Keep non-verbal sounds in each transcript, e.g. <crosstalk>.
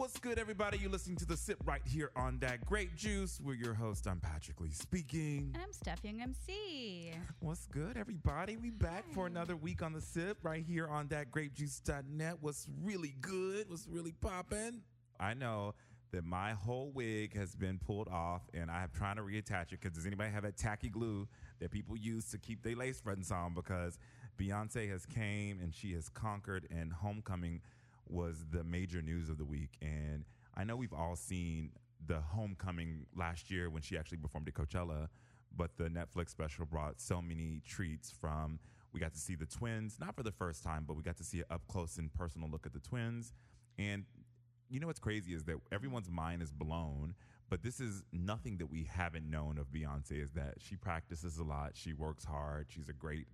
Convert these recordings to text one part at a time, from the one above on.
What's good, everybody? You're listening to The Sip right here on That Grape Juice. We're your host. I'm Patrick Lee speaking. And I'm Steph Young MC. <laughs> What's good, everybody? We back for another week on The Sip right here on ThatGrapeJuice.net. What's really good? What's really popping? I know that my whole wig has been pulled off, and I'm trying to reattach it. Because does anybody have that tacky glue that people use to keep their lace fronts on? Because Beyonce has came and she has conquered, and Homecoming was the major news of the week. And I know we've all seen the Homecoming last year when she actually performed at Coachella, but the Netflix special brought so many treats from. We got to see the twins, not for the first time, but we got to see an up close and personal look at the twins. And you know what's crazy is that everyone's mind is blown, but this is nothing that we haven't known of Beyonce is that she practices a lot, she works hard, she's a great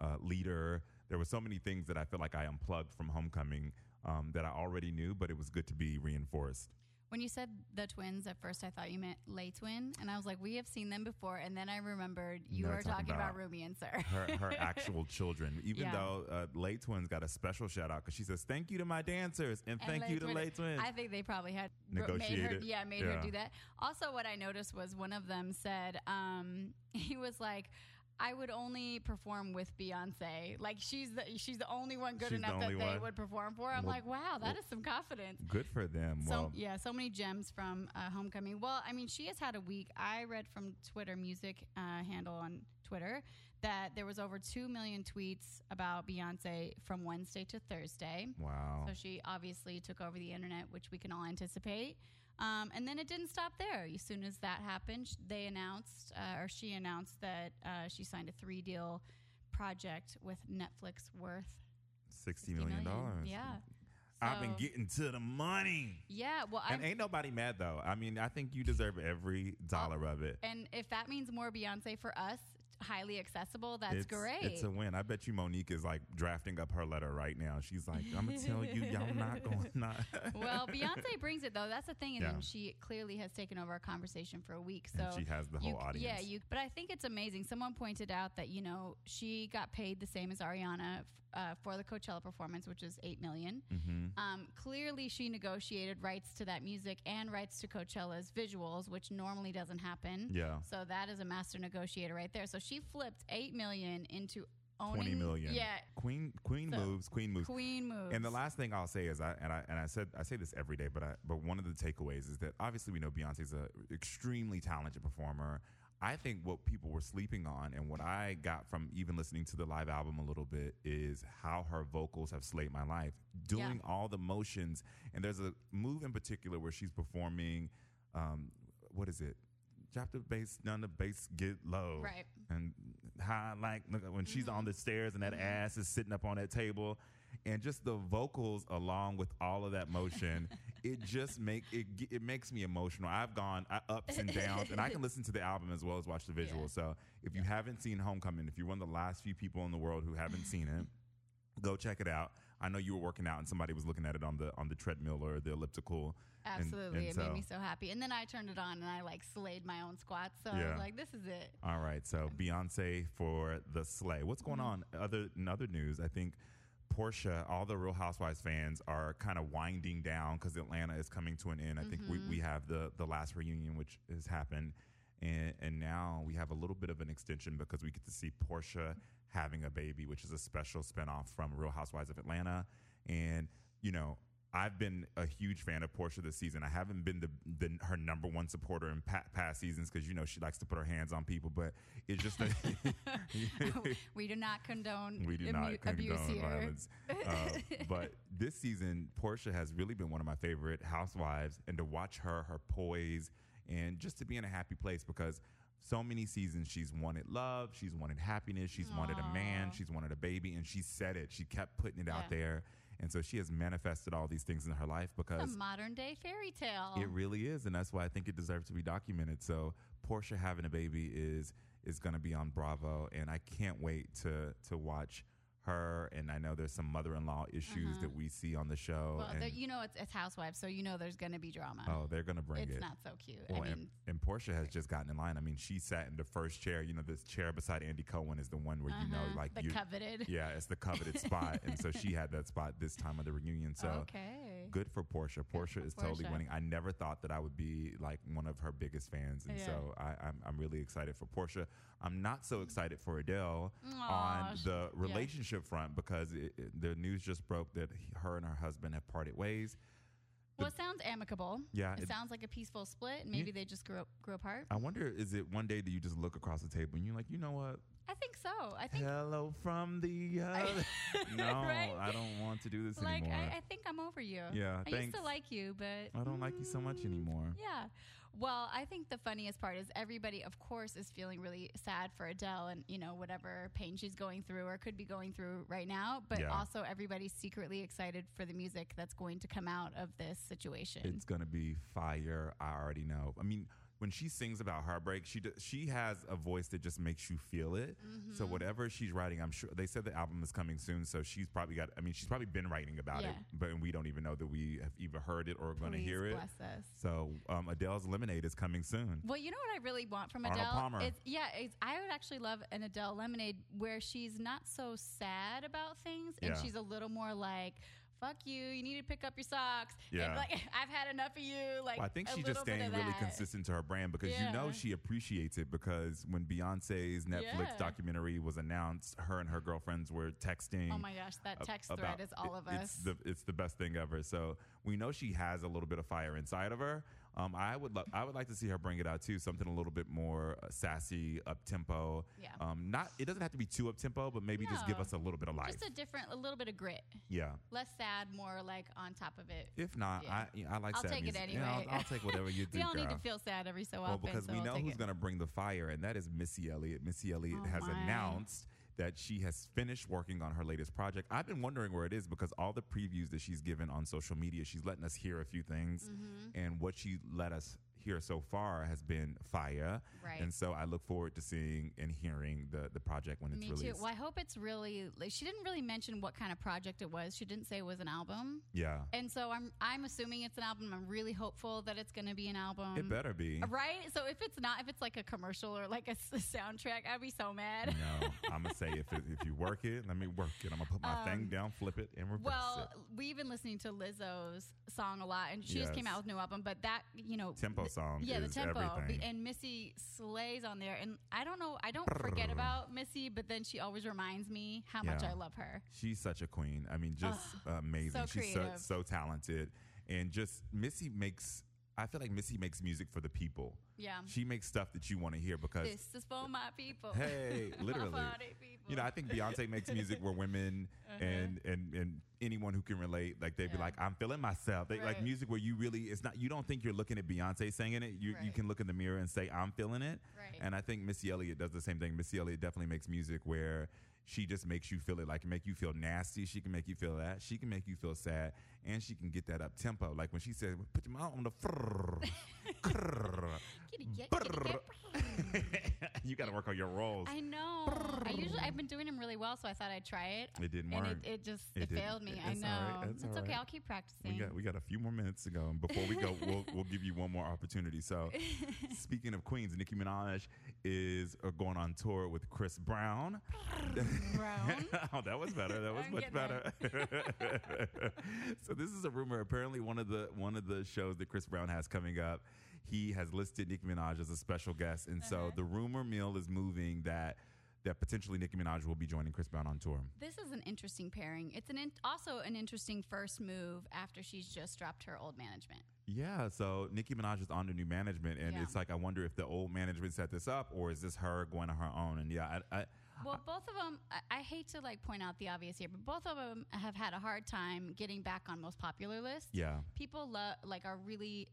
uh, leader. There were so many things that I feel like I unplugged from Homecoming um, that I already knew, but it was good to be reinforced. When you said the twins, at first I thought you meant Les Twin, and I was like, we have seen them before. And then I remembered you No, were talking talking about, about Rumi and Sir. Her, <laughs> her actual children, even Yeah. though uh, Les Twins got a special shout out because she says, Thank you to my dancers and, And thank Lay you to Twin- Les Twins. I think they probably had made her, yeah, made her do that. Also, what I noticed was one of them said um, <laughs> he was like. I would only perform with Beyonce. Like she's the she's the only one good She's the enough that only they one? would perform for. I'm Well- like, wow, that well- is some confidence. Good for them. So well, yeah, so many gems from uh, Homecoming. Well, I mean, she has had a week. I read from Twitter music uh, handle on Twitter that there was over two million tweets about Beyonce from Wednesday to Thursday. wow. So she obviously took over the internet, which we can all anticipate. Um, and then it didn't stop there. As soon as that happened, they announced, uh, or she announced that uh, she signed a three deal project with Netflix worth $60 million. Yeah. I've been getting to the money. Yeah. Well, I And ain't nobody mad though. I mean, I think you deserve every dollar of it. And if that means more Beyonce for us, highly accessible, that's it's, great. It's a win. I bet you Mo'Nique is like drafting up her letter right now. She's like, I'm gonna tell you, y'all not <laughs> going not. well, <laughs> Beyonce brings it though. That's the thing, and Yeah. she clearly has taken over our conversation for a week. So And she has the you- whole audience. Yeah, you. But I think it's amazing. Someone pointed out that you know she got paid the same as Ariana uh, for the Coachella performance, which is eight million. Mhm. Um, clearly, she negotiated rights to that music and rights to Coachella's visuals, which normally doesn't happen. Yeah. So that is a master negotiator right there. So she flipped eight million into owning. Twenty million. Yeah. Queen Queen So, moves. Queen moves. Queen moves. And the last thing I'll say is, I and I and I said I say this every day, but I, but one of the takeaways is that obviously we know Beyonce's an extremely talented performer. I think what people were sleeping on, and what I got from even listening to the live album a little bit, is how her vocals have slayed my life. Doing all the motions, and there's a move in particular where she's performing. Um, what is it? Drop the bass, none the bass get low, Right. and high like look, when she's Mm-hmm. on the stairs and that ass is sitting up on that table and just the vocals along with all of that motion <laughs> it just make it it makes me emotional i've gone uh, ups and downs and i can listen to the album as well as watch the visual. Yeah. so if you haven't seen homecoming if you're one of the last few people in the world who haven't seen it go check it out i know you were working out and somebody was looking at it on the on the treadmill or the elliptical Absolutely. and it so- made me so happy. And then I turned it on and I like slayed my own squats. So I was like, this is it. All right, so Beyonce for the slay. What's going on? Other in other news, I think Porsha, all the Real Housewives fans are kind of winding down because Atlanta is coming to an end. I think we, mm-hmm. we have the the last reunion which has happened, and and now we have a little bit of an extension because we get to see Porsha having a baby, which is a special spinoff from Real Housewives of Atlanta, and you know. I've been a huge fan of Porsha this season. I haven't been the, the her number one supporter in pa- past seasons because you know she likes to put her hands on people, but it's just that <laughs> we do not condone we do not abuse condone here. violence. Uh, but this season, Porsha has really been one of my favorite housewives, and to watch her, her poise, and just to be in a happy place because so many seasons she's wanted love, she's wanted happiness, she's wanted a man, she's wanted a baby, and she said it. She kept putting it out there, and so she has manifested all these things in her life because a modern day fairy tale. it really is, and that's why I think it deserves to be documented. So Porsha having a baby is is going to be on Bravo, and I can't wait to to watch her. And I know there's some mother-in-law issues Uh-huh. that we see on the show. well, and, you know, it's, it's Housewives, so you know there's going to be drama. oh, they're going to bring it's it. It's not so cute. Well, I mean, and, and Porsha has just gotten in line. I mean, she sat in the first chair. You know, this chair beside Andy Cohen is the one where you know, uh-huh, like the you, coveted. yeah, it's the coveted spot, and so she had that spot this time of the reunion. So <laughs> okay. Good for Porsha. Porsha for is totally winning. I never thought that I would be like one of her biggest fans, and Yeah. so I, I'm I'm really excited for Porsha. I'm not so excited for Adele Aw, on the yeah. relationship front because it, it- the news just broke that he, her and her husband have parted ways. Well, it sounds amicable. Yeah, It, it- sounds like a peaceful split. and Maybe they just grew up, grew apart. I wonder, is it one day that you just look across the table and you're like, you know what? I think so. I think Hello from the <laughs> other. <laughs> no, Right? I don't want to do this like anymore. I, I think I'm over you. Yeah, I used to like you, but I don't like you so much mm, anymore. Yeah. Well, I think the funniest part is everybody, of course, is feeling really sad for Adele and, you know, whatever pain she's going through or could be going through right now. But Yeah. also, everybody's secretly excited for the music that's going to come out of this situation. It's gonna be fire. I already know. I mean, when she sings about heartbreak, she she has a voice that just makes you feel it. So Mm-hmm. whatever she's writing, I'm sure they said the album is coming soon. So she's probably got. I mean, she's probably been writing about it, but we don't even know that we have either heard it or going to hear it. bless us. So um, Adele's Lemonade is coming soon. Well, you know what I really want from Arnold Adele? Palmer. It's, yeah, it's, I would actually love an Adele Lemonade where she's not so sad about things and Yeah. she's a little more like, "Fuck you! You need to pick up your socks." Yeah. Like, <laughs> I've had enough of you. Like, Well, I think she's just staying really consistent to her brand because you know she appreciates it because when Beyonce's Netflix Yeah. documentary was announced, her and her girlfriends were texting. Oh my gosh, that text about- thread is all of us. It's the it's the best thing ever. So we know she has a little bit of fire inside of her. Um, I would lo- I would like to see her bring it out too, something a little bit more uh, sassy, up tempo. Yeah. Um, not it doesn't have to be too up tempo, but maybe just give No. us a little bit of life. Just a different, a little bit of grit, yeah. less sad, more like on top of it. If not, Yeah. I you know, I like I'll sad take it music. Yeah, anyway. I'll, I'll take whatever you <laughs> do. we all need to girl. feel sad every so Well, often. because so we know take who's it. going to bring the fire, and that is Missy Elliott. Missy Elliott Oh, has my. announced that she has finished working on her latest project. I've been wondering where it is because all the previews that she's given on social media, she's letting us hear a few things, Mm-hmm. and what she let us hear so far has been fire. Right. And so I look forward to seeing and hearing the the project when it's Me released. too. Well, I hope it's really. Like, she didn't really mention what kind of project it was. She didn't say it was an album, Yeah, and so I'm I'm assuming it's an album. I'm really hopeful that it's going to be an album. it better be. Right. So if it's not, if it's like a commercial or like a soundtrack, I'd be so mad. No, I'm gonna say if it, if you work it, let me work it. I'm gonna put my thing Um, down, flip it, and reverse Well, it. we've been listening to Lizzo's song a lot, and she just came out with a new album. But that, you know, Tempo th- song yeah, the tempo, everything. And Missy slays on there. And I don't know, I don't forget about Missy, but then she always reminds me how much I love her. She's such a queen. I mean, just amazing. so She's so, so talented. And just Missy makes, I feel like Missy makes music for the people. Yeah. She makes stuff that you want to hear because, This is for my people. hey, <laughs> literally. people. You know, I think Beyonce makes music where women and, and and anyone who can relate, like they'd be Uh-huh. Like, "I'm feeling myself." They, Like music where you really, it's not. You don't think you're looking at Beyonce singing it. You you can look in the mirror and say, "I'm feeling it." Right. And I think Missy Elliott does the same thing. Missy Elliott definitely makes music where she just makes you feel it, like make you feel nasty. She can make you feel that. She can make you feel sad, and she can get that up tempo. Like when she said, "Put your mouth on the." krrr, <laughs> <laughs> you got to work on your rolls. I know. I usually I've been doing them really well, so I thought I'd try it. It didn't and work. it, it just It it, failed me. It's I all know. right. It's all okay. right. I'll keep practicing. We got we got a few more minutes to go, and before we go, we'll we'll give you one more opportunity. So, <laughs> speaking of queens, Nicki Minaj is uh, going on tour with Chris Brown. Brown. <laughs> oh, that was better. That was I'm much getting better. <laughs> so this is a rumor. Apparently, one of the one of the shows that Chris Brown has coming up, he has listed Nicki Minaj as a special guest, and so Uh-huh. the rumor mill is moving that that potentially Nicki Minaj will be joining Chris Brown on tour. This is an interesting pairing. It's an in, also an interesting first move after she's just dropped her old management. Yeah, so Nicki Minaj is under new management, and Yeah. it's like I wonder if the old management set this up, or is this her going on her own? And yeah, I, I, Well, both of them. I, I hate to like point out the obvious here, but both of them have had a hard time getting back on most popular lists. yeah, People love like are really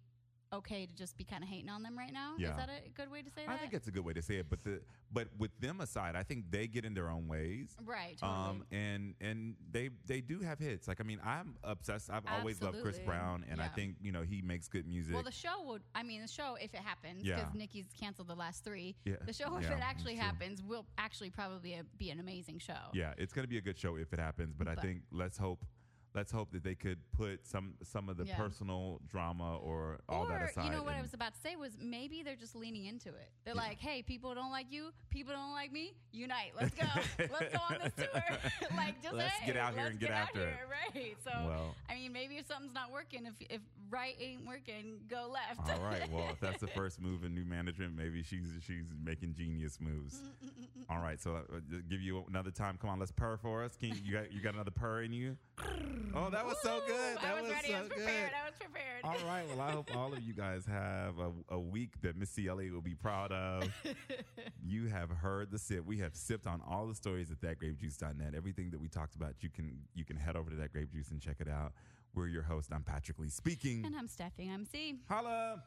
okay to just be kind of hating on them right now. Yeah. Is that a good way to say that? I think it's a good way to say it. But the but with them aside, I think they get in their own ways. right. Totally. Um and and they they do have hits. Like I mean, I'm obsessed. I've always loved Chris Brown, and I think you know he makes good music. Well, the show would. I mean, the show if it happens, Yeah. because Nicki's canceled the last three. Yeah. The show if Yeah, it actually happens will actually probably be an amazing show. yeah, it's gonna be a good show if it happens. But I think let's hope. Let's hope that they could put some some of the Yeah. personal drama or all that or aside. you know what I was about to say was maybe they're just leaning into it. They're like, hey, people don't like you, people don't like me, unite. Let's go, <laughs> let's go on this tour. <laughs> like just Let's hey, get out here and get out after it. right? So Well- I mean, maybe if something's not working, if if right ain't working, go left. All right. <laughs> Well, if that's the first move in new management, maybe she's she's making genius moves. All right. So uh, just give you another time. Come on, let's purr for us. Can you, you got you got another purr in you? Oh, that was so good. That I was, ready. so I was good. I was prepared. All <laughs> right. Well, I hope all of you guys have a, a week that Missy Elliott will be proud of. <laughs> you have heard the sip. We have sipped on all the stories at thatgrapejuice.net. Everything that we talked about, you can you can head over to that grape juice and check it out. We're your host. I'm Patrick Lee speaking. and I'm Steffi MC. Holla.